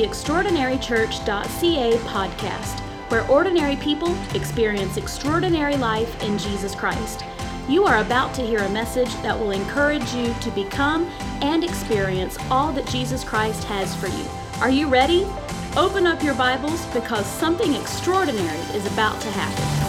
the extraordinarychurch.ca podcast, where ordinary people experience extraordinary life in Jesus Christ. You are about to hear a message that will encourage you to become and experience all that Jesus Christ has for you. Are you ready? Open up your Bibles because something extraordinary is about to happen.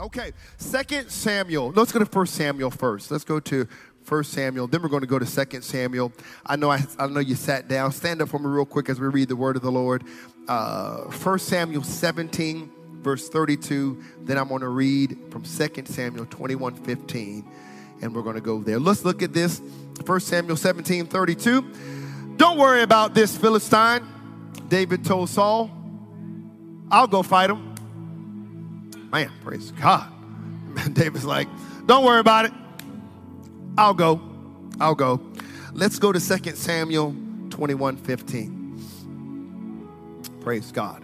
Okay, Second Samuel. Let's go to First Samuel first. Let's go to First Samuel. Then we're going to go to Second Samuel. I know I, I know you sat down. Stand up for me real quick as we read the word of the Lord. Uh, First Samuel 17, verse 32. Then I'm going to read from Second Samuel 21, 15. And we're going to go there. Let's look at this. First Samuel 17, 32. Don't worry about this Philistine. David told Saul, I'll go fight him. Man, praise God. David's like, don't worry about it. I'll go. I'll go. Let's go to 2 Samuel 21 15. Praise God.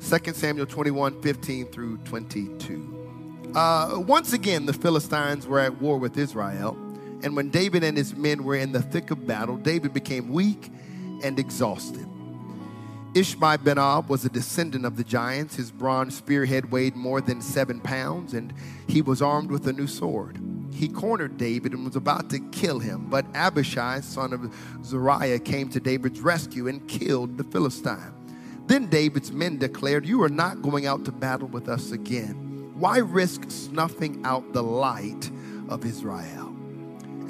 2 Samuel 21 15 through 22. Uh, once again, the Philistines were at war with Israel. And when David and his men were in the thick of battle, David became weak and exhausted. Ishbi-benob was a descendant of the giants. His bronze spearhead weighed more than seven pounds, and he was armed with a new sword. He cornered David and was about to kill him, but Abishai, son of Zeruiah, came to David's rescue and killed the Philistine. Then David's men declared, You are not going out to battle with us again. Why risk snuffing out the light of Israel?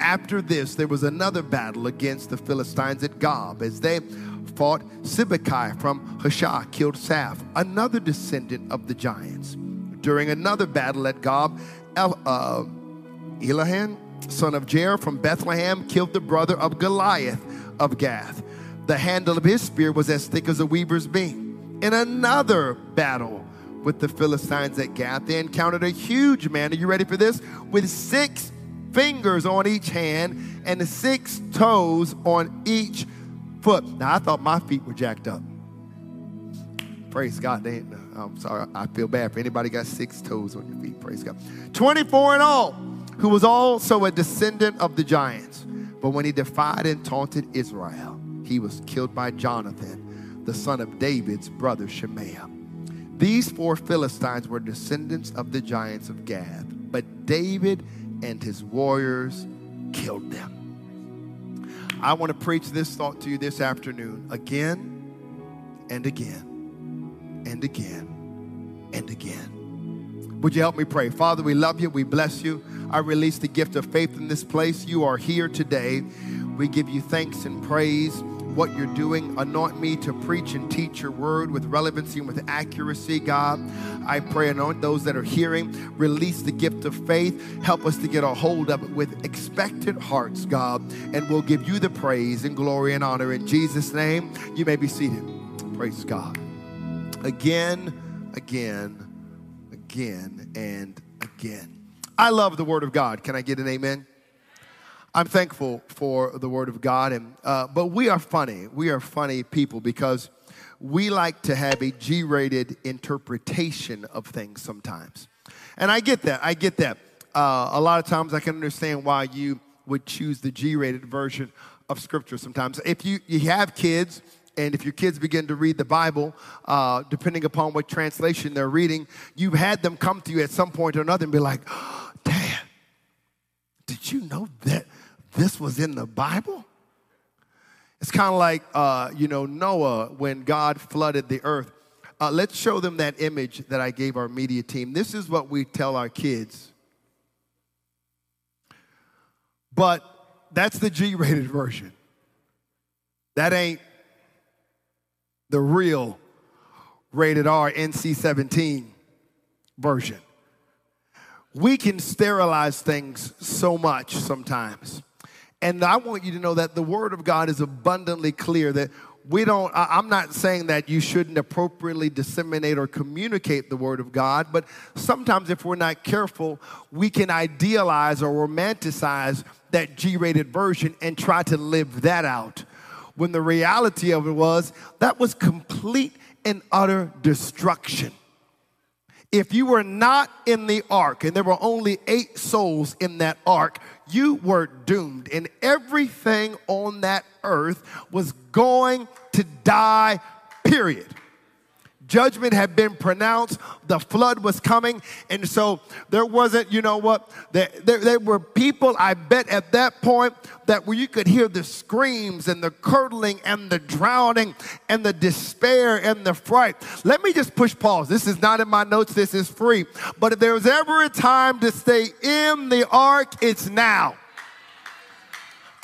After this, there was another battle against the Philistines at Gob as they fought Sibbecai from Hushah, killed Saph, another descendant of the giants. During another battle at Gob, El, uh, Elihan, son of Jair from Bethlehem, killed the brother of Goliath of Gath. The handle of his spear was as thick as a weaver's beam. In another battle with the Philistines at Gath, they encountered a huge man. Are you ready for this? With six fingers on each hand and six toes on each foot. Now, I thought my feet were jacked up. Praise God. They ain't, uh, I'm sorry. I feel bad for anybody got six toes on your feet. Praise God. 24 in all, who was also a descendant of the giants. But when he defied and taunted Israel, he was killed by Jonathan, the son of David's brother Shemaiah. These four Philistines were descendants of the giants of Gath, but David and his warriors killed them. I want to preach this thought to you this afternoon again and again and again and again. Would you help me pray? Father, we love you. We bless you. I release the gift of faith in this place. You are here today. We give you thanks and praise what you're doing. Anoint me to preach and teach your word with relevancy and with accuracy, God. I pray, anoint those that are hearing. Release the gift of faith. Help us to get a hold of it with expectant hearts, God. And we'll give you the praise and glory and honor. In Jesus' name, you may be seated. Praise God. Again, again, again, and again. I love the word of God. Can I get an amen? I'm thankful for the Word of God, and uh, but we are funny. We are funny people because we like to have a G-rated interpretation of things sometimes, and I get that. I get that. Uh, a lot of times, I can understand why you would choose the G-rated version of Scripture. Sometimes, if you you have kids. And if your kids begin to read the Bible, uh, depending upon what translation they're reading, you've had them come to you at some point or another and be like, Dad, did you know that this was in the Bible? It's kind of like, uh, you know, Noah when God flooded the earth. Uh, let's show them that image that I gave our media team. This is what we tell our kids. But that's the G rated version. That ain't the real rated R NC 17 version. We can sterilize things so much sometimes. And I want you to know that the Word of God is abundantly clear that we don't, I'm not saying that you shouldn't appropriately disseminate or communicate the Word of God, but sometimes if we're not careful, we can idealize or romanticize that G rated version and try to live that out. When the reality of it was, that was complete and utter destruction. If you were not in the ark and there were only eight souls in that ark, you were doomed, and everything on that earth was going to die, period. Judgment had been pronounced, the flood was coming, and so there wasn't, you know what, there, there, there, were people, I bet, at that point that where you could hear the screams and the curdling and the drowning and the despair and the fright. Let me just push pause. This is not in my notes, this is free. But if there's ever a time to stay in the ark, it's now.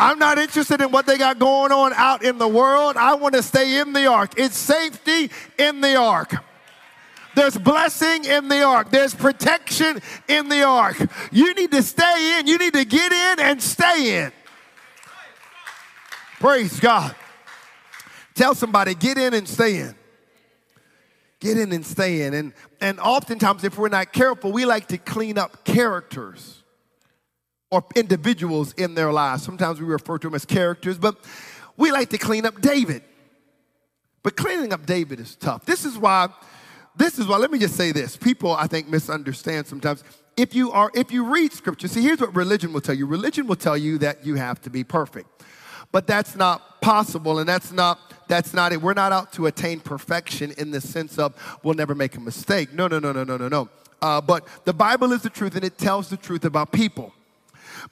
I'm not interested in what they got going on out in the world. I want to stay in the ark. It's safety in the ark. There's blessing in the ark. There's protection in the ark. You need to stay in. You need to get in and stay in. Praise God. Tell somebody, get in and stay in. Get in and stay in. And, and oftentimes, if we're not careful, we like to clean up characters or individuals in their lives. Sometimes we refer to them as characters, but we like to clean up David. But cleaning up David is tough. This is why, this is why, let me just say this. People, I think, misunderstand sometimes. If you are, if you read scripture, see, here's what religion will tell you. Religion will tell you that you have to be perfect. But that's not possible, and that's not that's not it. We're not out to attain perfection in the sense of we'll never make a mistake. No, no, no, no, no, no, no. Uh, but the Bible is the truth, and it tells the truth about people.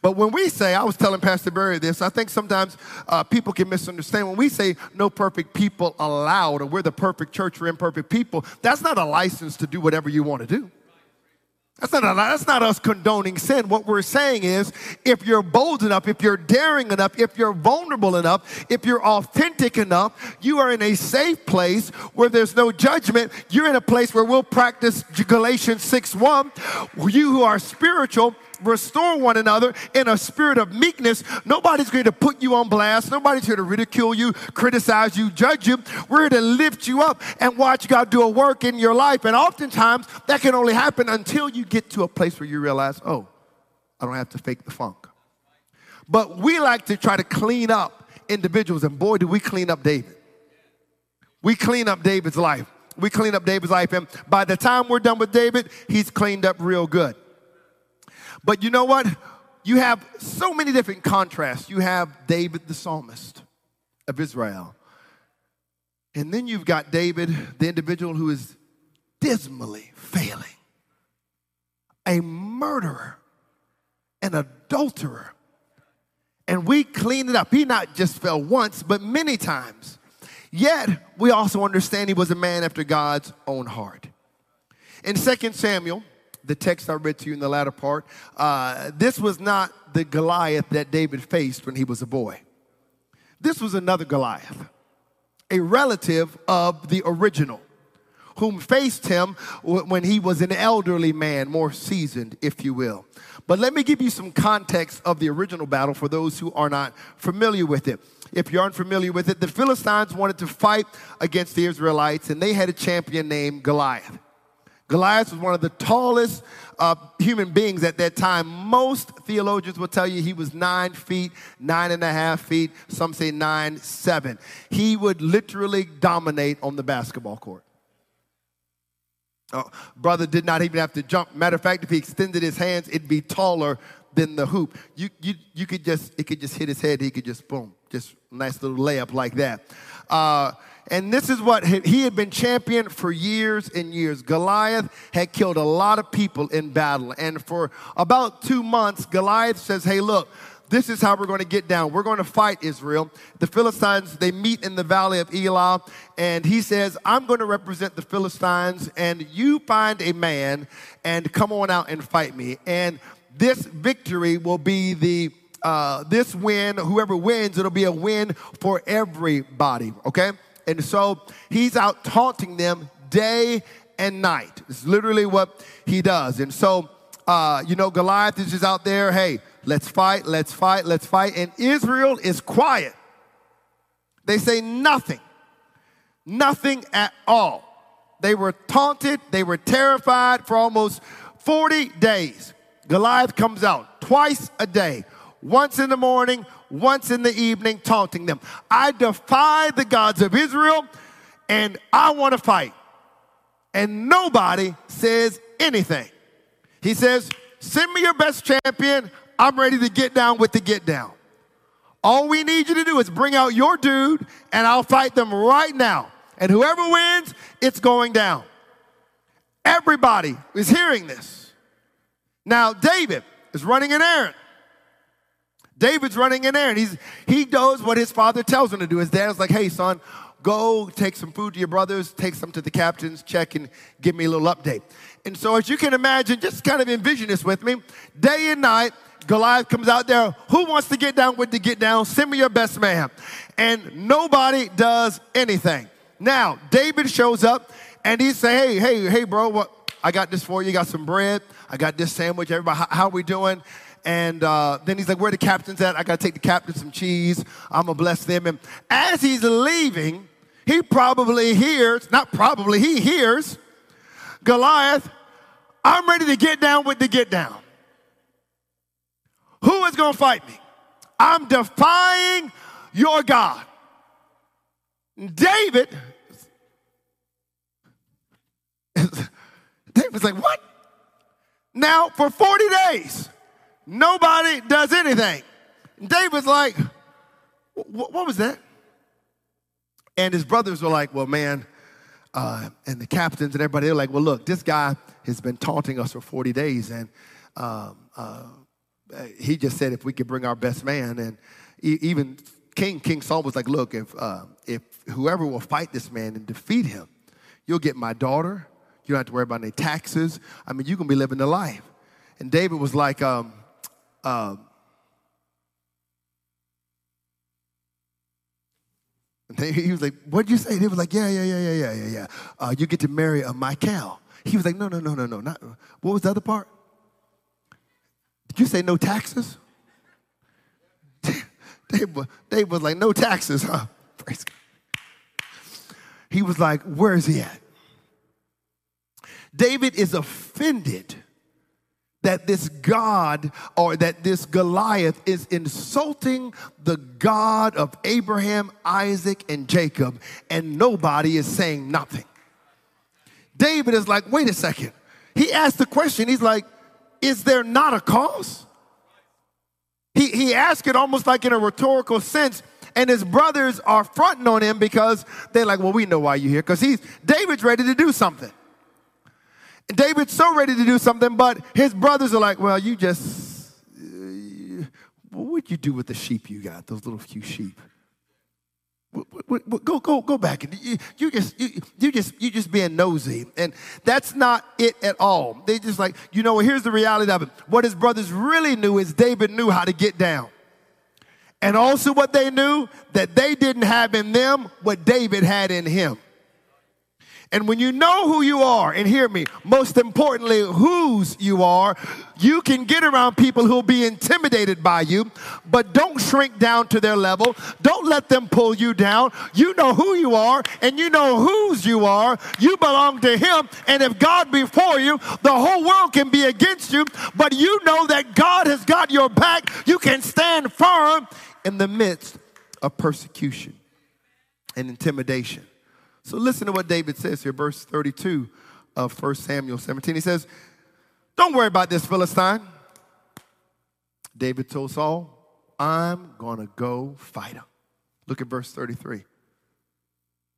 But when we say, I was telling Pastor Barry this, I think sometimes uh, people can misunderstand. When we say no perfect people allowed, or we're the perfect church, we're imperfect people, that's not a license to do whatever you want to do. That's not, a, that's not us condoning sin. What we're saying is if you're bold enough, if you're daring enough, if you're vulnerable enough, if you're authentic enough, you are in a safe place where there's no judgment. You're in a place where we'll practice Galatians 6 1. You who are spiritual, restore one another in a spirit of meekness. Nobody's going to put you on blast. Nobody's here to ridicule you, criticize you, judge you. We're here to lift you up and watch God do a work in your life. And oftentimes that can only happen until you get to a place where you realize, oh, I don't have to fake the funk. But we like to try to clean up individuals, and boy, do we clean up David. We clean up David's life. We clean up David's life, and by the time we're done with David, he's cleaned up real good. But you know what? You have so many different contrasts. You have David the psalmist of Israel. And then you've got David, the individual who is dismally failing, a murderer, an adulterer. And we clean it up. He not just fell once, but many times. Yet, we also understand he was a man after God's own heart. In 2 Samuel the text I read to you in the latter part, uh, this was not the Goliath that David faced when he was a boy. This was another Goliath, a relative of the original, whom faced him when he was an elderly man, more seasoned, if you will. But let me give you some context of the original battle for those who are not familiar with it. If you aren't familiar with it, the Philistines wanted to fight against the Israelites, and they had a champion named Goliath. Goliath was one of the tallest uh, human beings at that time. Most theologians will tell you he was nine feet, nine and a half feet. Some say nine, seven. He would literally dominate on the basketball court. Oh, brother did not even have to jump. Matter of fact, if he extended his hands, it'd be taller than the hoop. You, you, you could just, it could just hit his head. He could just boom, just nice little layup like that. Uh, and this is what he had been champion for years and years. Goliath had killed a lot of people in battle. And for about two months, Goliath says, Hey, look, this is how we're going to get down. We're going to fight Israel. The Philistines, they meet in the valley of Elah, and he says, I'm going to represent the Philistines, and you find a man and come on out and fight me. And this victory will be the uh, this win, whoever wins, it'll be a win for everybody, okay? And so he's out taunting them day and night. It's literally what he does. And so, uh, you know, Goliath is just out there, hey, let's fight, let's fight, let's fight. And Israel is quiet. They say nothing, nothing at all. They were taunted, they were terrified for almost 40 days. Goliath comes out twice a day, once in the morning, once in the evening, taunting them. I defy the gods of Israel and I want to fight. And nobody says anything. He says, Send me your best champion. I'm ready to get down with the get down. All we need you to do is bring out your dude, and I'll fight them right now. And whoever wins, it's going down. Everybody is hearing this. Now, David is running an errand. David's running an errand. He's, he does what his father tells him to do. His dad's like, hey, son, go take some food to your brothers, take some to the captains, check and give me a little update. And so, as you can imagine, just kind of envision this with me. Day and night, Goliath comes out there. Who wants to get down with the get down? Send me your best man. And nobody does anything. Now, David shows up and he say, hey, hey, hey, bro, what? I got this for you. You got some bread. I got this sandwich. Everybody, how, how we doing? And uh, then he's like, where the captain's at? I got to take the captain some cheese. I'm going to bless them. And as he's leaving, he probably hears, not probably, he hears Goliath, I'm ready to get down with the get down. Who is going to fight me? I'm defying your God. David, David's like, what? Now, for 40 days, nobody does anything. David's like, what was that? And his brothers were like, well, man, uh, and the captains and everybody, they're like, well, look, this guy has been taunting us for 40 days. And um, uh, he just said if we could bring our best man. And even King, King Saul was like, look, if, uh, if whoever will fight this man and defeat him, you'll get my daughter. You don't have to worry about any taxes. I mean, going to be living the life. And David was like, um, um, he was like, what'd you say? They was like, yeah, yeah, yeah, yeah, yeah, yeah, yeah. Uh, you get to marry a Michal. He was like, no, no, no, no, no. Not, what was the other part? Did you say no taxes? Dave, Dave was like, no taxes, huh? Praise God. He was like, where is he at? David is offended that this God or that this Goliath is insulting the God of Abraham, Isaac, and Jacob, and nobody is saying nothing. David is like, wait a second. He asked the question, he's like, is there not a cause? He, he asked it almost like in a rhetorical sense, and his brothers are fronting on him because they're like, well, we know why you're here, because he's David's ready to do something. David's so ready to do something, but his brothers are like, well, you just, uh, what would you do with the sheep you got, those little few sheep? Go, go, go back. You, you just, you, you, just, you just being nosy, and that's not it at all. They just like, you know. Here's the reality of it. What his brothers really knew is David knew how to get down, and also what they knew that they didn't have in them what David had in him. And when you know who you are, and hear me, most importantly, whose you are, you can get around people who'll be intimidated by you, but don't shrink down to their level. Don't let them pull you down. You know who you are, and you know whose you are. You belong to Him, and if God be for you, the whole world can be against you, but you know that God has got your back. You can stand firm in the midst of persecution and intimidation. So listen to what David says here, verse 32 of 1 Samuel 17. He says, Don't worry about this Philistine. David told Saul, I'm going to go fight him. Look at verse 33.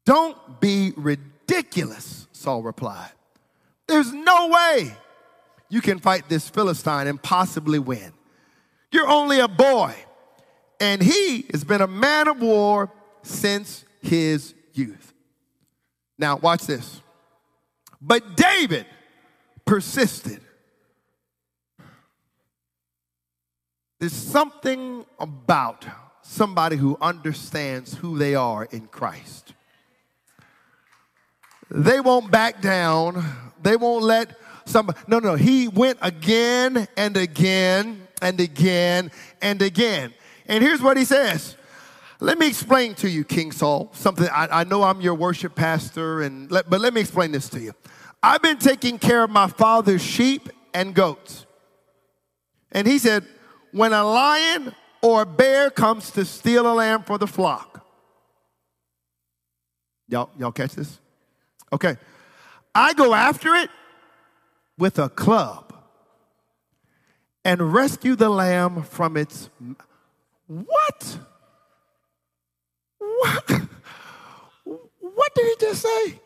Don't be ridiculous, Saul replied. There's no way you can fight this Philistine and possibly win. You're only a boy, and he has been a man of war since his youth. Now, watch this. But David persisted. There's something about somebody who understands who they are in Christ. They won't back down. They won't let somebody. No, no. He went again and again and again and again. And here's what he says let me explain to you, King Saul, something. I, I know I'm your worship pastor, and let, but let me explain this to you. I've been taking care of my father's sheep and goats. And he said, when a lion or a bear comes to steal a lamb for the flock, y'all, y'all catch this? Okay. I go after it with a club and rescue the lamb from its. What? What? Did he just say?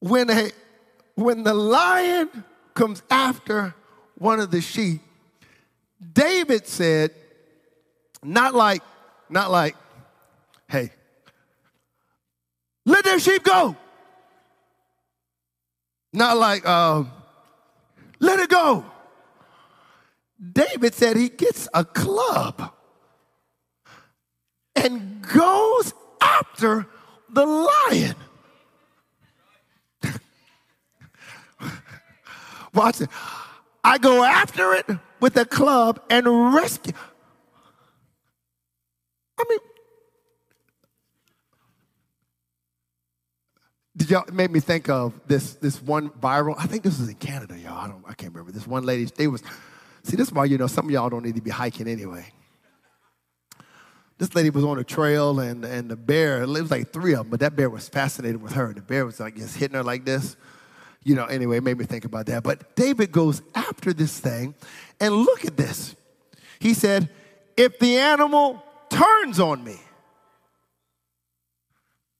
When, a, when the lion comes after one of the sheep, David said, not like, not like, hey, let their sheep go. Not like, um, let it go. David said he gets a club and goes after the lion. Watch it. I go after it with a club and rescue. I mean, did y'all made me think of this this one viral? I think this was in Canada, y'all. I don't I can't remember. This one lady, they was see this is why you know some of y'all don't need to be hiking anyway. This lady was on a trail and and the bear, it was like three of them, but that bear was fascinated with her. The bear was like just hitting her like this. You know, anyway, it made me think about that. But David goes after this thing, and look at this. He said, if the animal turns on me,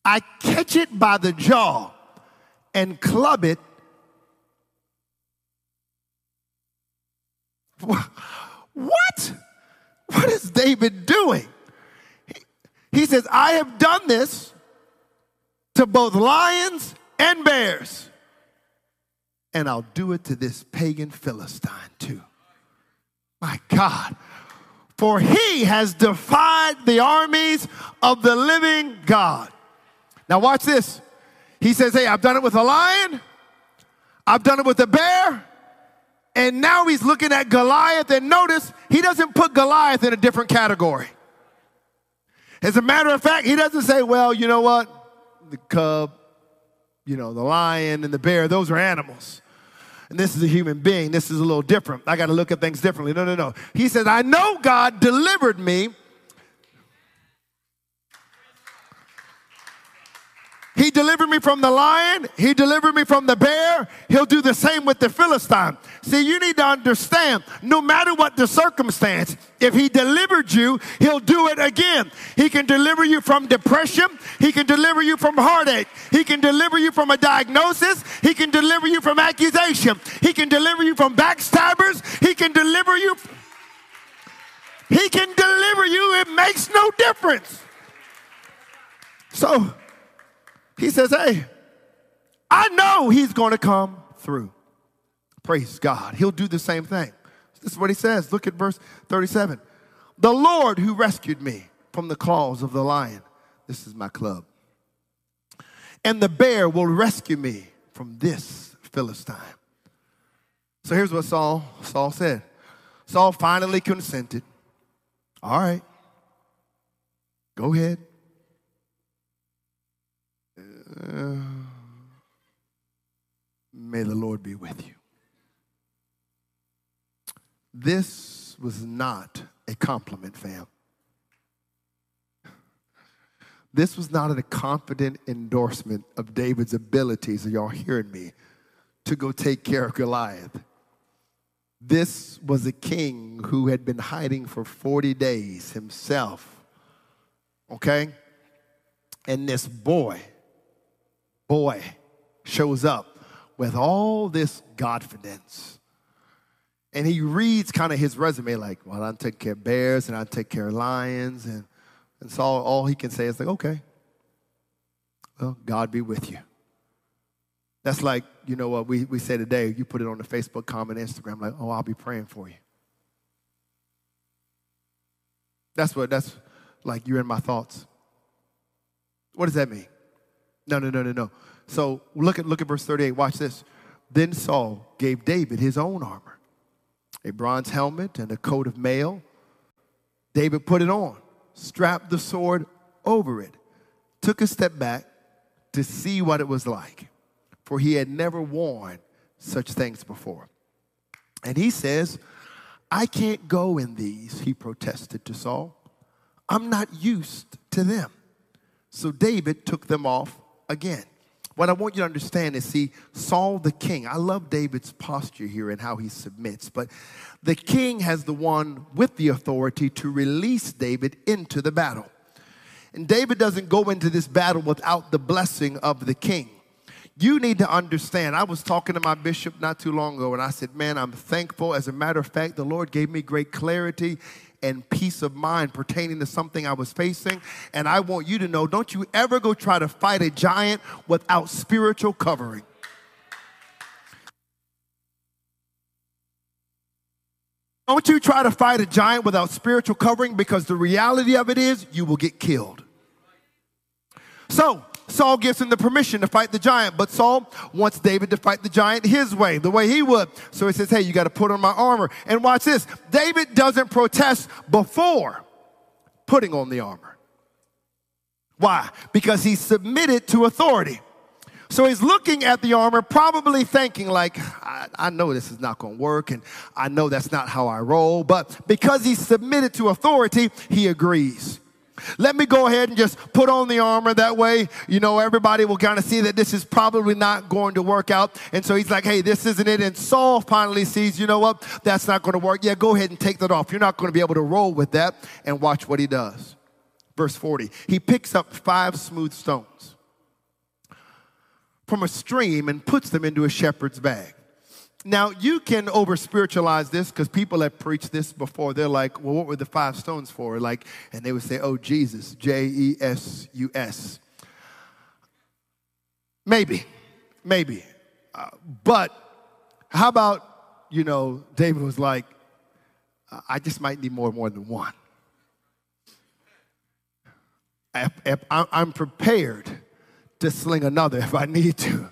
I catch it by the jaw and club it. What? What is David doing? He says, I have done this to both lions and bears, and I'll do it to this pagan Philistine too. My God. For he has defied the armies of the living God. Now, watch this. He says, Hey, I've done it with a lion, I've done it with a bear, and now he's looking at Goliath. And notice, he doesn't put Goliath in a different category. As a matter of fact, he doesn't say, Well, you know what? The cub, you know, the lion and the bear, those are animals. And this is a human being. This is a little different. I got to look at things differently. No, no, no. He says, I know God delivered me He delivered me from the lion. He delivered me from the bear. He'll do the same with the Philistine. See, you need to understand no matter what the circumstance, if he delivered you, he'll do it again. He can deliver you from depression. He can deliver you from heartache. He can deliver you from a diagnosis. He can deliver you from accusation. He can deliver you from backstabbers. He can deliver you. He can deliver you. It makes no difference. So, he says, Hey, I know he's going to come through. Praise God. He'll do the same thing. This is what he says. Look at verse 37. The Lord who rescued me from the claws of the lion. This is my club. And the bear will rescue me from this Philistine. So here's what Saul, Saul said. Saul finally consented. All right. Go ahead. May the Lord be with you. This was not a compliment, fam. This was not a confident endorsement of David's abilities, are y'all hearing me, to go take care of Goliath. This was a king who had been hiding for 40 days himself. Okay? And this boy, boy shows up with all this confidence. And he reads kind of his resume like, well, I take care of bears and I take care of lions. And, and so all, all he can say is like, okay, well, God be with you. That's like, you know what we, we say today, you put it on the Facebook comment, Instagram, like, oh, I'll be praying for you. That's what, that's like you're in my thoughts. What does that mean? No, no, no, no, no. So look at look at verse 38. Watch this. Then Saul gave David his own armor, a bronze helmet and a coat of mail. David put it on, strapped the sword over it, took a step back to see what it was like, for he had never worn such things before. And he says, I can't go in these, he protested to Saul. I'm not used to them. So David took them off again. What I want you to understand is see, Saul the king, I love David's posture here and how he submits, but the king has the one with the authority to release David into the battle. And David doesn't go into this battle without the blessing of the king. You need to understand. I was talking to my bishop not too long ago, and I said, Man, I'm thankful. As a matter of fact, the Lord gave me great clarity and peace of mind pertaining to something I was facing. And I want you to know don't you ever go try to fight a giant without spiritual covering. Don't you try to fight a giant without spiritual covering because the reality of it is you will get killed. So, Saul gives him the permission to fight the giant, but Saul wants David to fight the giant his way, the way he would. So he says, Hey, you got to put on my armor. And watch this David doesn't protest before putting on the armor. Why? Because he submitted to authority. So he's looking at the armor, probably thinking, like, I, I know this is not going to work, and I know that's not how I roll. But because he's submitted to authority, he agrees. Let me go ahead and just put on the armor. That way, you know, everybody will kind of see that this is probably not going to work out. And so he's like, hey, this isn't it. And Saul finally sees, you know what? That's not going to work. Yeah, go ahead and take that off. You're not going to be able to roll with that. And watch what he does. Verse 40. He picks up five smooth stones from a stream and puts them into a shepherd's bag. Now, you can over spiritualize this because people have preached this before. They're like, well, what were the five stones for? Like, and they would say, oh, Jesus, J E S U S. Maybe, maybe. Uh, but how about, you know, David was like, I just might need more, more than one. If, if I'm prepared to sling another if I need to.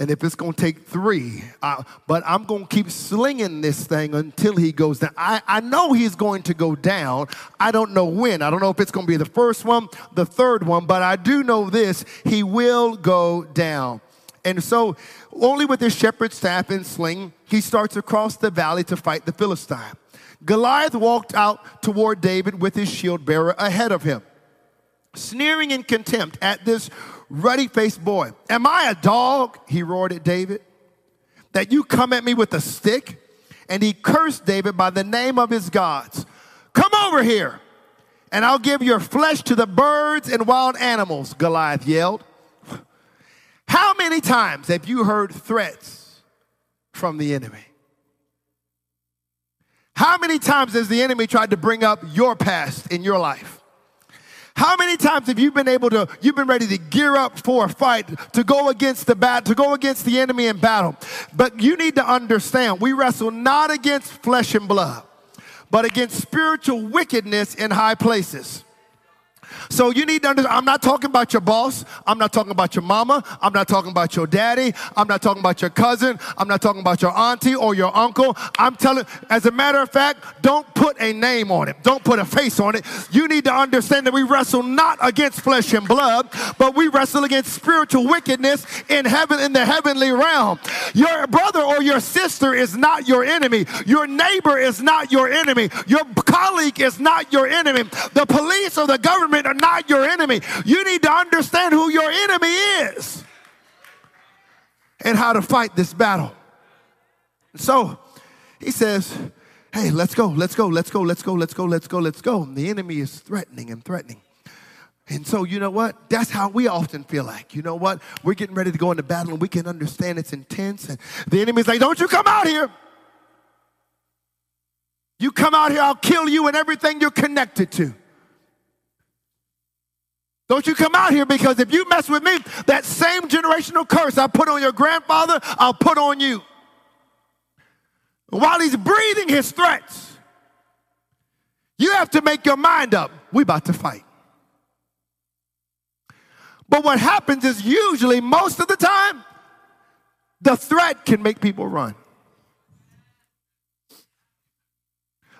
And if it's going to take three, uh, but I'm going to keep slinging this thing until he goes down. I, I know he's going to go down. I don't know when. I don't know if it's going to be the first one, the third one, but I do know this he will go down. And so, only with his shepherd's staff and sling, he starts across the valley to fight the Philistine. Goliath walked out toward David with his shield bearer ahead of him, sneering in contempt at this ruddy faced boy. Am I a dog? He roared at David. That you come at me with a stick? And he cursed David by the name of his gods. Come over here, and I'll give your flesh to the birds and wild animals, Goliath yelled. How many times have you heard threats from the enemy? How many times has the enemy tried to bring up your past in your life? How many times have you been able to, you've been ready to gear up for a fight, to go against the bat, to go against the enemy in battle? But you need to understand, we wrestle not against flesh and blood, but against spiritual wickedness in high places. So you need to understand, I'm not talking about your boss. I'm not talking about your mama. I'm not talking about your daddy. I'm not talking about your cousin. I'm not talking about your auntie or your uncle. I'm telling, as a matter of fact, don't put a name on it. Don't put a face on it. You need to understand that we wrestle not against flesh and blood, but we wrestle against spiritual wickedness in heaven, in the heavenly realm. Your brother or your sister is not your enemy. Your neighbor is not your enemy. Your colleague is not your enemy. The police or the government are not your enemy. You need to understand who your enemy is and how to fight this battle. So he says, Hey, let's go, let's go, let's go, let's go, let's go, let's go, let's go. And the enemy is threatening and threatening. And so, you know what? That's how we often feel like. You know what? We're getting ready to go into battle and we can understand it's intense. And the enemy's like, Don't you come out here. You come out here, I'll kill you and everything you're connected to. Don't you come out here because if you mess with me, that same generational curse I put on your grandfather, I'll put on you. While he's breathing his threats, you have to make your mind up. We about to fight. But what happens is usually, most of the time, the threat can make people run.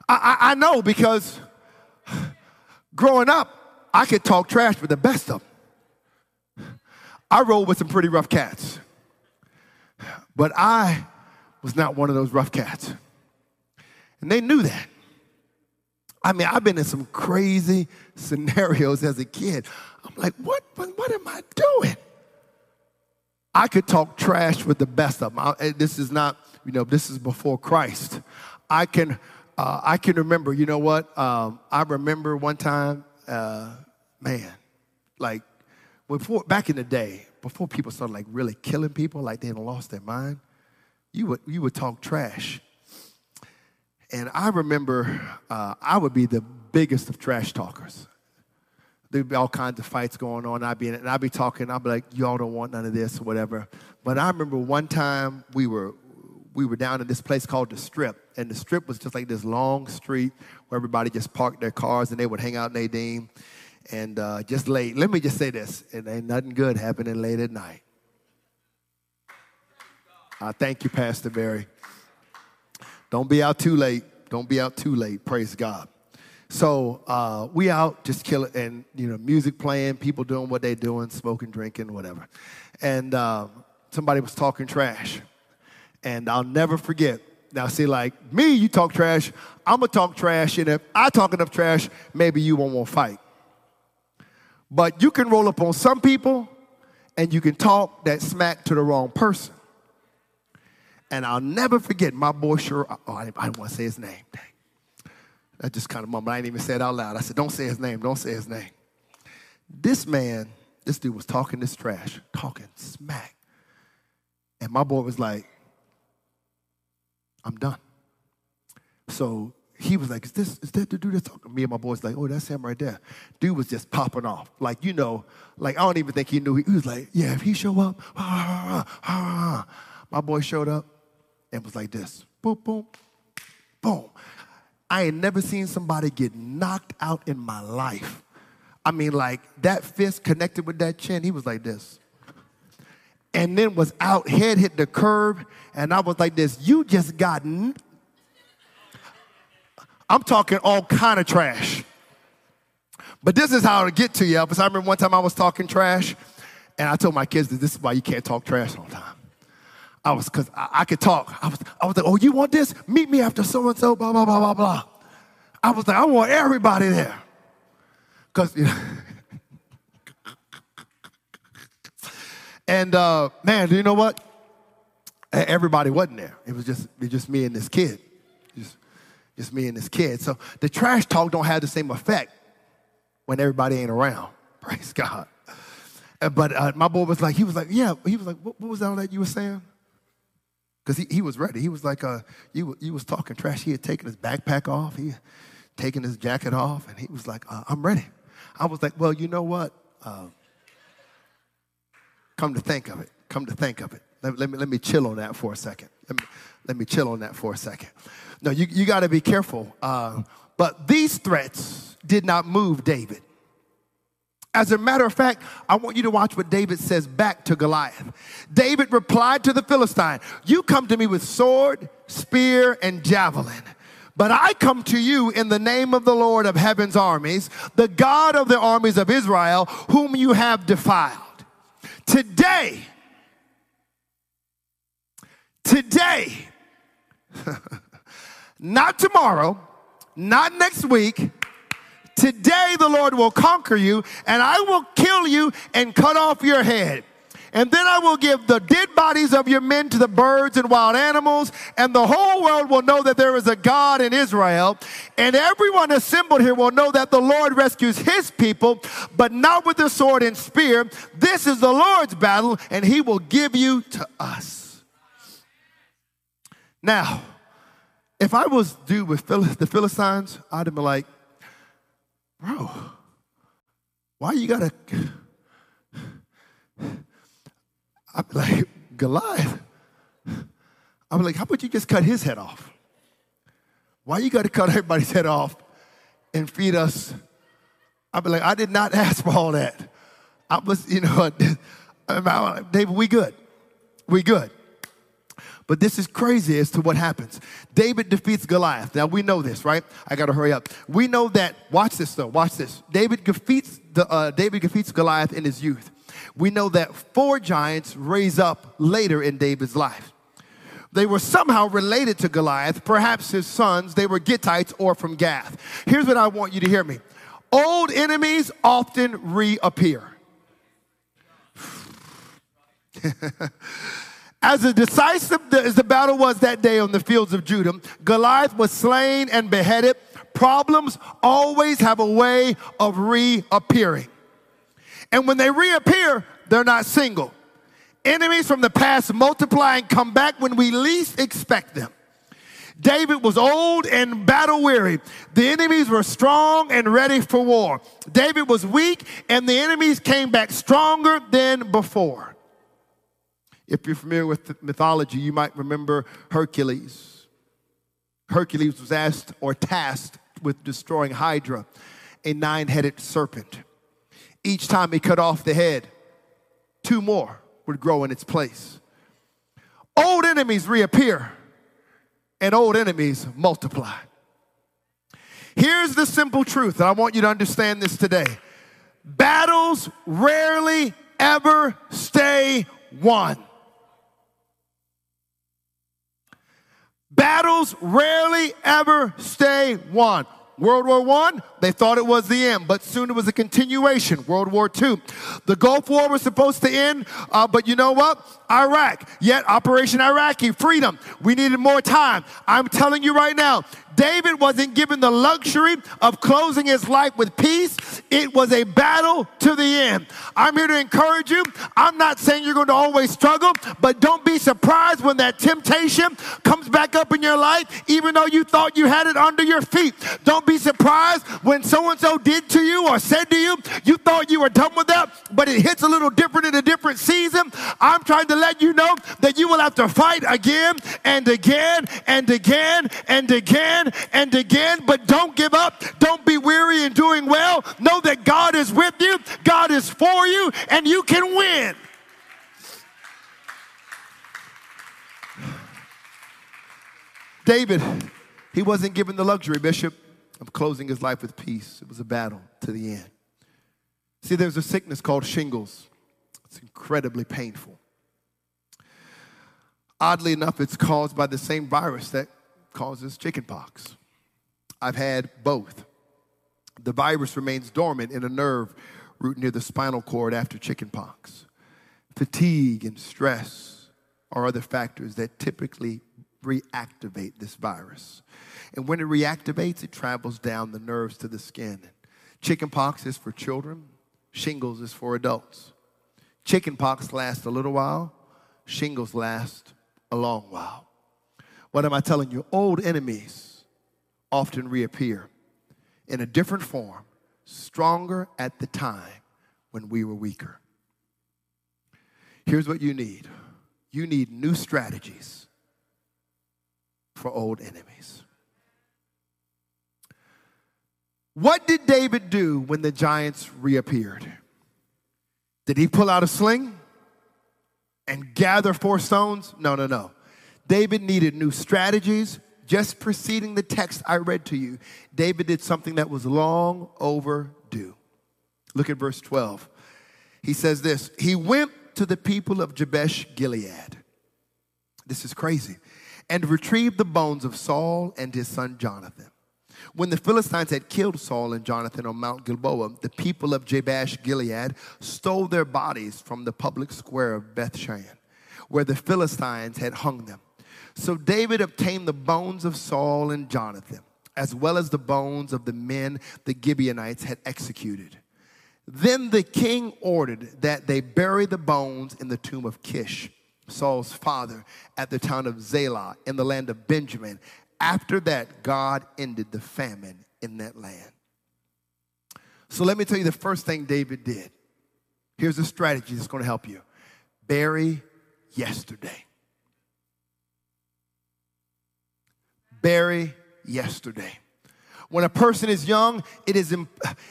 I, I, I know because growing up, I could talk trash with the best of them. I rolled with some pretty rough cats, but I was not one of those rough cats. And they knew that. I mean, I've been in some crazy scenarios as a kid. I'm like, what, what, what am I doing? I could talk trash with the best of them. I, this is not, you know, this is before Christ. I can, uh, I can remember. You know what? Um, I remember one time, uh, man, like before back in the day, before people started like really killing people, like they had lost their mind. You would you would talk trash. And I remember uh, I would be the biggest of trash talkers there'd be all kinds of fights going on. I'd be in it, and I'd be talking. I'd be like, "Y'all don't want none of this or whatever." But I remember one time we were we were down in this place called the Strip, and the Strip was just like this long street where everybody just parked their cars and they would hang out in Nadine and uh, just late. Let me just say this: it ain't nothing good happening late at night. I thank you, Pastor Barry. Don't be out too late. Don't be out too late. Praise God. So uh, we out just killing, and you know, music playing, people doing what they're doing, smoking, drinking, whatever. And uh, somebody was talking trash, and I'll never forget. Now, see, like me, you talk trash. I'm gonna talk trash, and if I talk enough trash, maybe you won't want to fight. But you can roll up on some people, and you can talk that smack to the wrong person. And I'll never forget my boy. Sure, oh, I, didn't want to say his name. Dang. I just kind of mumbled. I didn't even say it out loud. I said, Don't say his name. Don't say his name. This man, this dude was talking this trash, talking smack. And my boy was like, I'm done. So he was like, Is this is that the dude that's talking? Me and my boys like, Oh, that's him right there. Dude was just popping off. Like, you know, like I don't even think he knew. He, was like, Yeah, if he show up, ah, ah, ah, my boy showed up and was like this. Boom, boom, boom. I ain't never seen somebody get knocked out in my life. I mean, like that fist connected with that chin, he was like this. And then was out, head hit the curb, and I was like this. You just got. N- I'm talking all kind of trash. But this is how to get to you, because I remember one time I was talking trash, and I told my kids that this is why you can't talk trash all the time. I was, because I, I, could talk. I was, I was like, oh, you want this? Meet me after so and so, blah, blah, blah, blah, blah. I was like, I want everybody there. Because, you know, and uh, man, do you know what? Everybody wasn't there. It was just, it was just me and this kid. Just, just me and this kid. So the trash talk don't have the same effect when everybody ain't around. Praise God. But uh, my boy was like, he was like, yeah, he was like, what, what was all that you were saying? because he, he was ready. He was like, uh, you, you was talking trash. He had taken his backpack off. He had taken his jacket off, and he was like, uh, I'm ready. I was like, well, you know what? Uh, come to think of it, come to think of it. Let, let, me, let me chill on that for a second. Let me, let me chill on that for a second. No, you, you got to be careful. Uh, but these threats did not move David. As a matter of fact, I want you to watch what David says back to Goliath. David replied to the Philistine, You come to me with sword, spear, and javelin. But I come to you in the name of the Lord of heaven's armies, the God of the armies of Israel, whom you have defiled. Today, today, not tomorrow, not next week, Today the Lord will conquer you, and I will kill you and cut off your head. And then I will give the dead bodies of your men to the birds and wild animals, and the whole world will know that there is a God in Israel. And everyone assembled here will know that the Lord rescues his people, but not with the sword and spear. This is the Lord's battle, and he will give you to us. Now, if I was due with the Philistines, I'd have been like, bro, why you gotta? I'm like, Goliath. I'm like, how about you just cut his head off? Why you gotta cut everybody's head off and feed us? I'm like, I did not ask for all that. I was, you know, David, we good. We good. But this is crazy as to what happens. David defeats Goliath. Now we know this, right? I got to hurry up. We know that. Watch this though. Watch this. David defeats the uh, David defeats Goliath in his youth. We know that four giants raise up later in David's life. They were somehow related to Goliath, perhaps his sons. They were Gittites or from Gath. Here's what I want you to hear me old enemies often reappear. As a decisive as the battle was that day on the fields of Judah, Goliath was slain and beheaded. Problems always have a way of reappearing. And when they reappear, they're not single. Enemies from the past multiply and come back when we least expect them. David was old and battle weary. The enemies were strong and ready for war. David was weak, and the enemies came back stronger than before. If you're familiar with mythology, you might remember Hercules. Hercules was asked or tasked with destroying Hydra, a nine headed serpent. Each time he cut off the head, two more would grow in its place. Old enemies reappear, and old enemies multiply. Here's the simple truth, and I want you to understand this today battles rarely ever stay won. Battles rarely ever stay won. World War I, they thought it was the end, but soon it was a continuation. World War II. The Gulf War was supposed to end, uh, but you know what? Iraq, yet Operation Iraqi, freedom. We needed more time. I'm telling you right now, David wasn't given the luxury of closing his life with peace. It was a battle to the end. I'm here to encourage you. I'm not saying you're going to always struggle, but don't be surprised when that temptation comes back up in your life, even though you thought you had it under your feet. Don't be surprised when so and so did to you or said to you, you thought you were done with that, but it hits a little different in a different season. I'm trying to let you know that you will have to fight again and again and again and again and again, but don't give up. Don't be weary in doing well. Know that God is with you, God is for you, and you can win. David, he wasn't given the luxury, Bishop, of closing his life with peace. It was a battle to the end. See, there's a sickness called shingles. It's incredibly painful. Oddly enough, it's caused by the same virus that causes chickenpox. I've had both. The virus remains dormant in a nerve root near the spinal cord after chickenpox. Fatigue and stress are other factors that typically reactivate this virus. And when it reactivates, it travels down the nerves to the skin. Chickenpox is for children, shingles is for adults. Chickenpox lasts a little while, shingles last a long while. What am I telling you? Old enemies often reappear in a different form, stronger at the time when we were weaker. Here's what you need you need new strategies for old enemies. What did David do when the giants reappeared? Did he pull out a sling and gather four stones? No, no, no. David needed new strategies. Just preceding the text I read to you, David did something that was long overdue. Look at verse 12. He says this He went to the people of Jabesh Gilead. This is crazy. And retrieved the bones of Saul and his son Jonathan. When the Philistines had killed Saul and Jonathan on Mount Gilboa, the people of Jabesh Gilead stole their bodies from the public square of Bethshan, where the Philistines had hung them. So David obtained the bones of Saul and Jonathan, as well as the bones of the men the Gibeonites had executed. Then the king ordered that they bury the bones in the tomb of Kish, Saul's father, at the town of Zelah in the land of Benjamin. After that, God ended the famine in that land. So let me tell you the first thing David did. Here's a strategy that's going to help you bury yesterday. bury yesterday. When a person is young, it is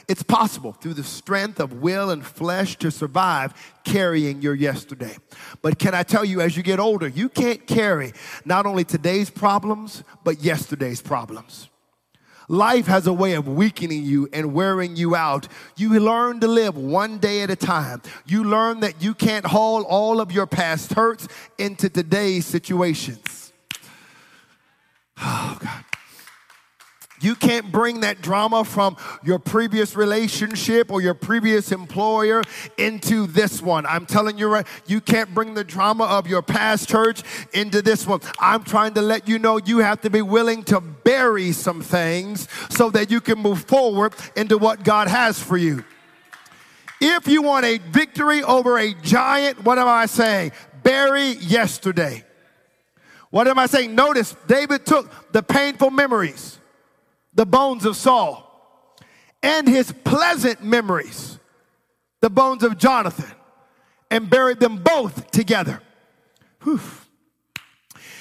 it's possible through the strength of will and flesh to survive carrying your yesterday. But can I tell you, as you get older, you can't carry not only today's problems, but yesterday's problems. Life has a way of weakening you and wearing you out. You learn to live one day at a time. You learn that you can't haul all of your past hurts into today's situations. You can't bring that drama from your previous relationship or your previous employer into this one. I'm telling you right, you can't bring the drama of your past church into this one. I'm trying to let you know you have to be willing to bury some things so that you can move forward into what God has for you. If you want a victory over a giant, what am I saying? Bury yesterday. What am I saying? Notice David took the painful memories the bones of Saul, and his pleasant memories, the bones of Jonathan, and buried them both together. Whew.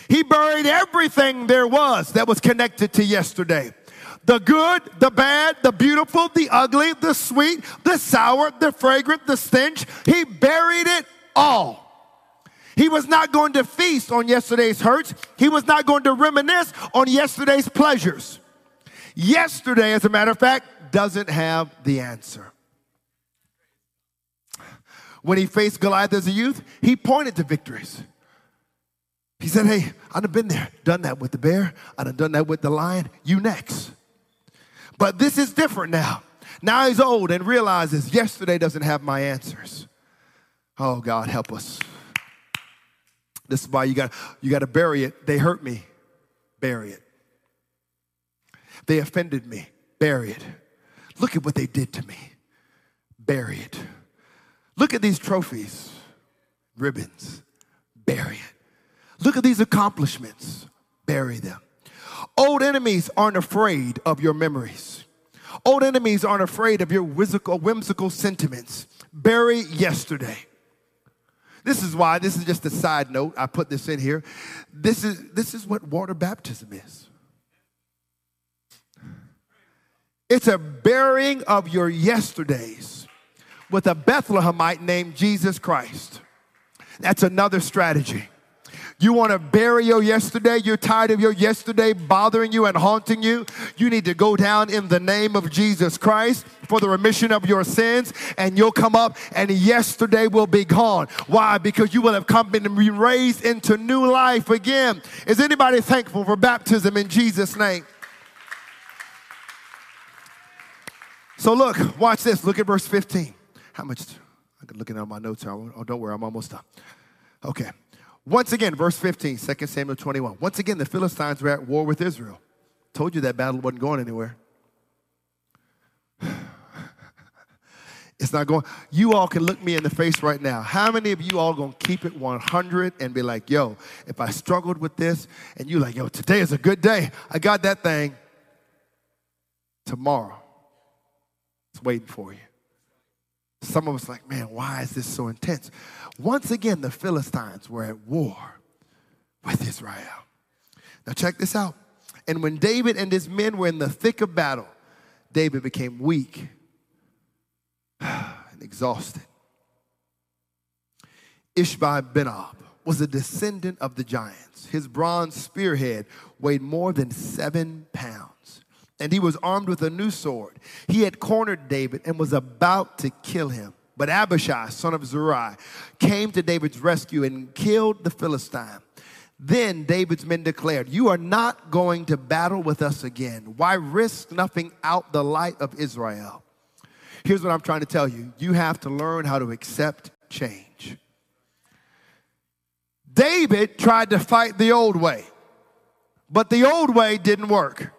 He buried everything there was that was connected to yesterday the good, the bad, the beautiful, the ugly, the sweet, the sour, the fragrant, the stench. He buried it all. He was not going to feast on yesterday's hurts. He was not going to reminisce on yesterday's pleasures. Yesterday, as a matter of fact, doesn't have the answer. When he faced Goliath as a youth, he pointed to victories. He said, Hey, I'd have been there, done that with the bear, I'd have done that with the lion, you next. But this is different now. Now he's old and realizes yesterday doesn't have my answers. Oh, God, help us. This is why you got you got to bury it. They hurt me. Bury it. They offended me. Bury it. Look at what they did to me. Bury it. Look at these trophies, ribbons. Bury it. Look at these accomplishments. Bury them. Old enemies aren't afraid of your memories. Old enemies aren't afraid of your whimsical, whimsical sentiments. Bury yesterday. This is why, this is just a side note. I put this in here. This is, this is what water baptism is. It's a burying of your yesterdays with a Bethlehemite named Jesus Christ. That's another strategy. You want to bury your yesterday? You're tired of your yesterday bothering you and haunting you? You need to go down in the name of Jesus Christ for the remission of your sins, and you'll come up, and yesterday will be gone. Why? Because you will have come and been raised into new life again. Is anybody thankful for baptism in Jesus' name? So look, watch this. Look at verse 15. How much? I'm looking at my notes here. Oh, don't worry, I'm almost done. Okay. Once again, verse 15, 2 Samuel 21. Once again, the Philistines were at war with Israel. Told you that battle wasn't going anywhere. it's not going. You all can look me in the face right now. How many of you all gonna keep it 100 and be like, yo, if I struggled with this, and you like, yo, today is a good day. I got that thing. Tomorrow, it's waiting for you. Some of us like, man, why is this so intense? Once again, the Philistines were at war with Israel. Now check this out. And when David and his men were in the thick of battle, David became weak and exhausted. Ishbi-benob was a descendant of the giants. His bronze spearhead weighed more than seven pounds and he was armed with a new sword. He had cornered David and was about to kill him. But Abishai, son of Zeruiah, came to David's rescue and killed the Philistine. Then David's men declared, You are not going to battle with us again. Why risk snuffing out the light of Israel? Here's what I'm trying to tell you you have to learn how to accept change. David tried to fight the old way, but the old way didn't work.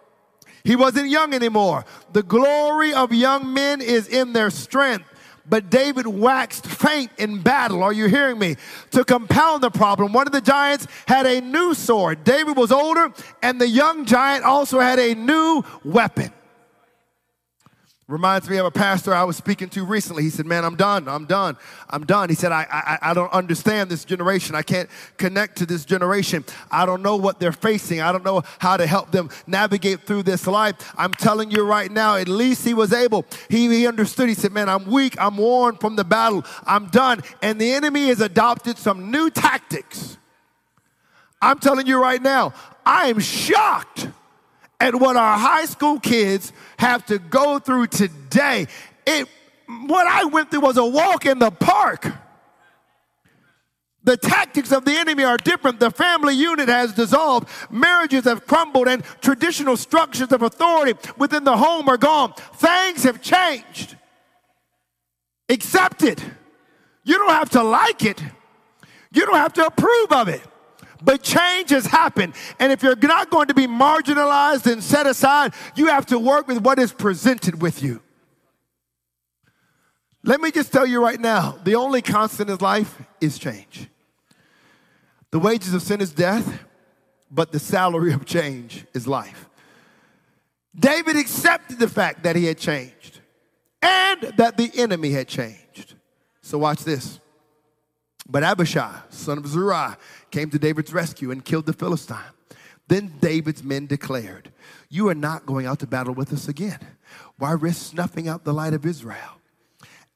He wasn't young anymore. The glory of young men is in their strength. But David waxed faint in battle. Are you hearing me? To compound the problem, one of the giants had a new sword. David was older, and the young giant also had a new weapon. Reminds me of a pastor I was speaking to recently. He said, Man, I'm done. I'm done. I'm done. He said, I, I, I don't understand this generation. I can't connect to this generation. I don't know what they're facing. I don't know how to help them navigate through this life. I'm telling you right now, at least he was able. He, he understood. He said, Man, I'm weak. I'm worn from the battle. I'm done. And the enemy has adopted some new tactics. I'm telling you right now, I am shocked at what our high school kids have to go through today. It, what I went through was a walk in the park. The tactics of the enemy are different. The family unit has dissolved. Marriages have crumbled and traditional structures of authority within the home are gone. Things have changed. Accept it. You don't have to like it. You don't have to approve of it. But change has happened. And if you're not going to be marginalized and set aside, you have to work with what is presented with you. Let me just tell you right now the only constant in life is change. The wages of sin is death, but the salary of change is life. David accepted the fact that he had changed and that the enemy had changed. So, watch this. But Abishai, son of Zeruiah, came to David's rescue and killed the Philistine. Then David's men declared, You are not going out to battle with us again. Why risk snuffing out the light of Israel?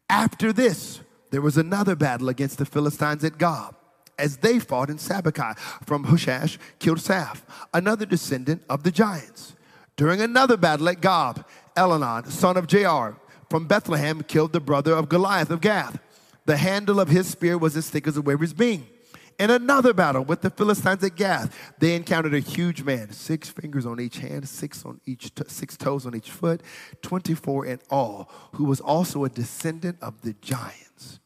After this, there was another battle against the Philistines at Gob as they fought in Sibbecai from Hushash killed Saph, another descendant of the giants. During another battle at Gob, Elhanan, son of Jair, from Bethlehem, killed the brother of Goliath of Gath. The handle of his spear was as thick as a weaver's beam. In another battle with the Philistines at Gath, they encountered a huge man, six fingers on each hand, six on each, six toes on each foot, twenty-four in all, who was also a descendant of the giants.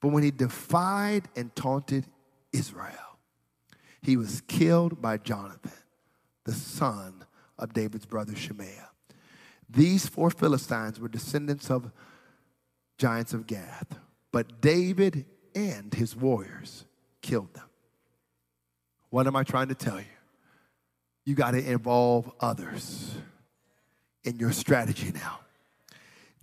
But when he defied and taunted Israel, he was killed by Jonathan, the son of David's brother Shemaiah. These four Philistines were descendants of giants of Gath, but David and his warriors killed them. What am I trying to tell you? You got to involve others in your strategy now.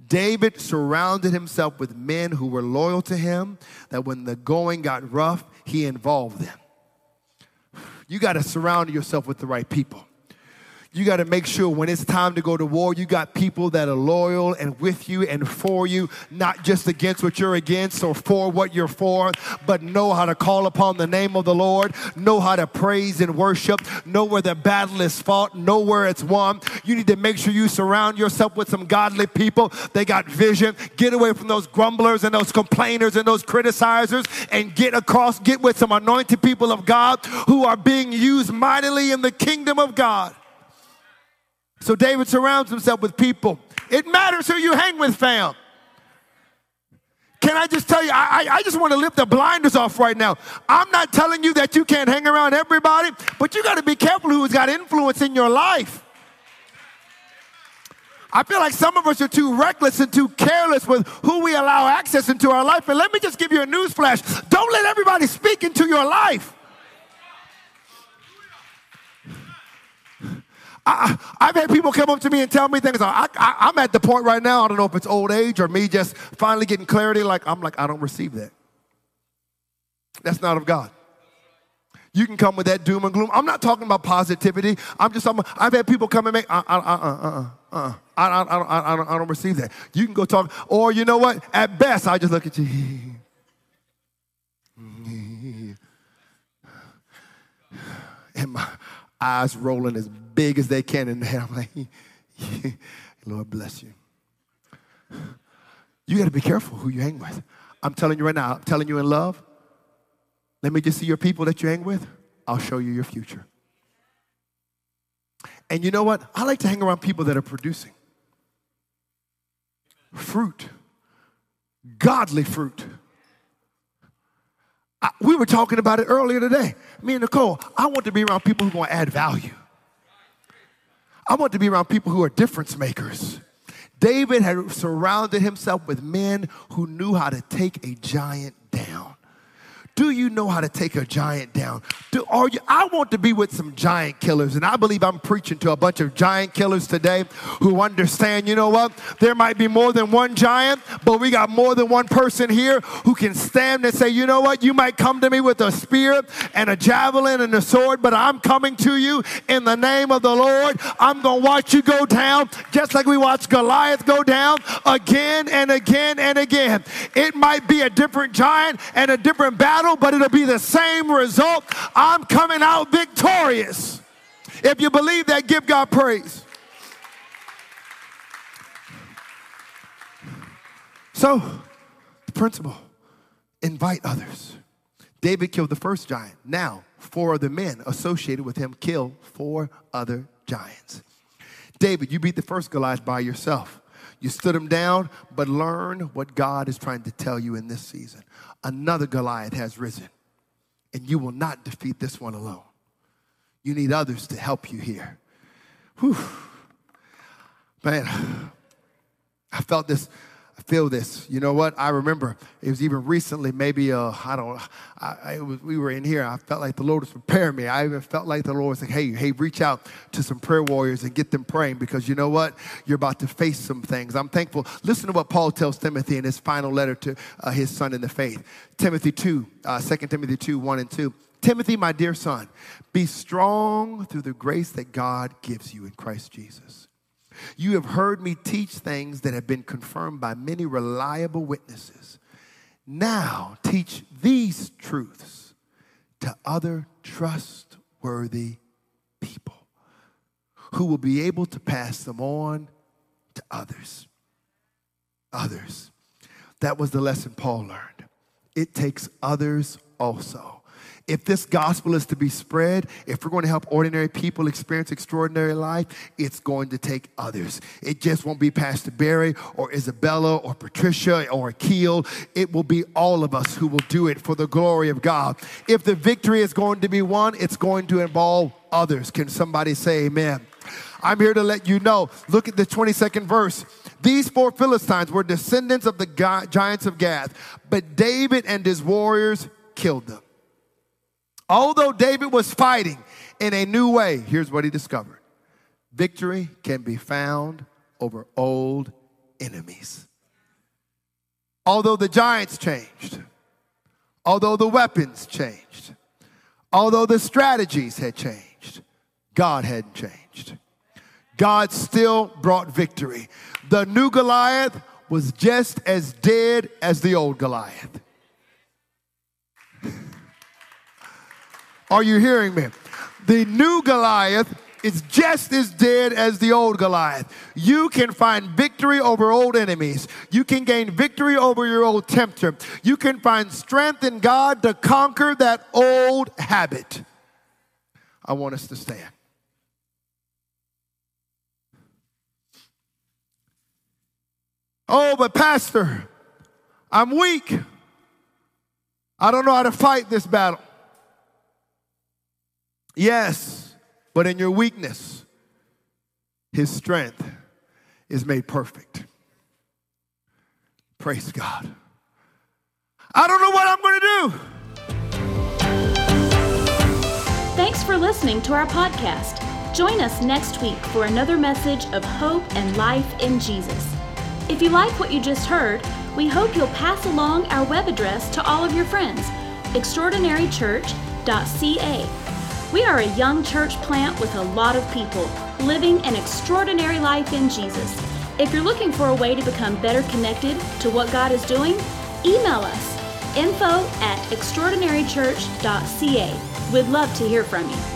David surrounded himself with men who were loyal to him, that when the going got rough, he involved them. You got to surround yourself with the right people you got to make sure when it's time to go to war, you got people that are loyal and with you and for you, not just against what you're against or for what you're for, but know how to call upon the name of the Lord, know how to praise and worship, know where the battle is fought, know where it's won. You need to make sure you surround yourself with some godly people. They got vision. Get away from those grumblers and those complainers and those criticizers and get across, get with some anointed people of God who are being used mightily in the kingdom of God. So David surrounds himself with people. It matters who you hang with, fam. Can I just tell you, I, I, just want to lift the blinders off right now. I'm not telling you that you can't hang around everybody, but you got to be careful who's got influence in your life. I feel like some of us are too reckless and too careless with who we allow access into our life. And let me just give you a news flash don't let everybody speak into your life. I, have had people come up to me and tell me things. I, I, I'm at the point right now, I don't know if it's old age or me just finally getting clarity. Like, I'm like, I don't receive that. That's not of God. You can come with that doom and gloom. I'm not talking about positivity. I'm just, I'm, I've had people come and make, uh, uh, uh, uh, uh, uh. I, I, I, I, don't, I don't receive that. You can go talk, or you know what? At best, I just look at you. And my eyes rolling as big as they can. in And I'm like, Lord bless you. You got to be careful who you hang with. I'm telling you right now, I'm telling you in love. Let me just see your people that you hang with. I'll show you your future. And you know what? I like to hang around people that are producing fruit, godly fruit. I, we were talking about it earlier today. Me and Nicole, I want to be around people who are going to add value. I want to be around people who are difference makers. David had surrounded himself with men who knew how to take a giant. Do you know how to take a giant down? Do, are you, I want to be with some giant killers, and I believe I'm preaching to a bunch of giant killers today who understand, you know what? There might be more than one giant, but we got more than one person here who can stand and say, you know what? You might come to me with a spear and a javelin and a sword, but I'm coming to you in the name of the Lord. I'm going to watch you go down just like we watched Goliath go down again and again and again. It might be a different giant and a different battle battle, but it'll be the same result. I'm coming out victorious. If you believe that, give God praise. So, the principle invite others. David killed the first giant. Now, four other men associated with him kill four other giants. David, you beat the first Goliath by yourself. You stood him down, but learn what God is trying to tell you in this season. Another Goliath has risen, and you will not defeat this one alone. You need others to help you here. Whew. Man, I felt this feel this. You know what? I remember it was even recently, maybe, uh, I don't I, was, we were in here. I felt like the Lord was preparing me. I even felt like the Lord was like, hey, hey, reach out to some prayer warriors and get them praying because you know what? You're about to face some things. I'm thankful. Listen to what Paul tells Timothy in his final letter to uh, his son in the faith. Timothy 2, uh, 2 Timothy 2, 1 and 2. Timothy, my dear son, be strong through the grace that God gives you in Christ Jesus. You have heard me teach things that have been confirmed by many reliable witnesses. Now teach these truths to other trustworthy people who will be able to pass them on to others. Others. That was the lesson Paul learned. It takes others also. If this gospel is to be spread, if we're going to help ordinary people experience extraordinary life, it's going to take others. It just won't be Pastor Barry or Isabella or Patricia or Keel. It will be all of us who will do it for the glory of God. If the victory is going to be won, it's going to involve others. Can somebody say amen? I'm here to let you know. Look at the 22nd verse. These four Philistines were descendants of the giants of Gath, but David and his warriors killed them. Although David was fighting in a new way, here's what he discovered victory can be found over old enemies. Although the giants changed, although the weapons changed, although the strategies had changed, God hadn't changed. God still brought victory. The new Goliath was just as dead as the old Goliath. Are you hearing me? The new Goliath is just as dead as the old Goliath. You can find victory over old enemies. You can gain victory over your old tempter. You can find strength in God to conquer that old habit. I want us to stand. Oh, but Pastor, I'm weak. I don't know how to fight this battle. Yes, but in your weakness, his strength is made perfect. Praise God. I don't know what I'm going to do. Thanks for listening to our podcast. Join us next week for another message of hope and life in Jesus. If you like what you just heard, we hope you'll pass along our web address to all of your friends extraordinarychurch.ca we are a young church plant with a lot of people living an extraordinary life in Jesus. If you're looking for a way to become better connected to what God is doing, email us info at extraordinarychurch.ca. We'd love to hear from you.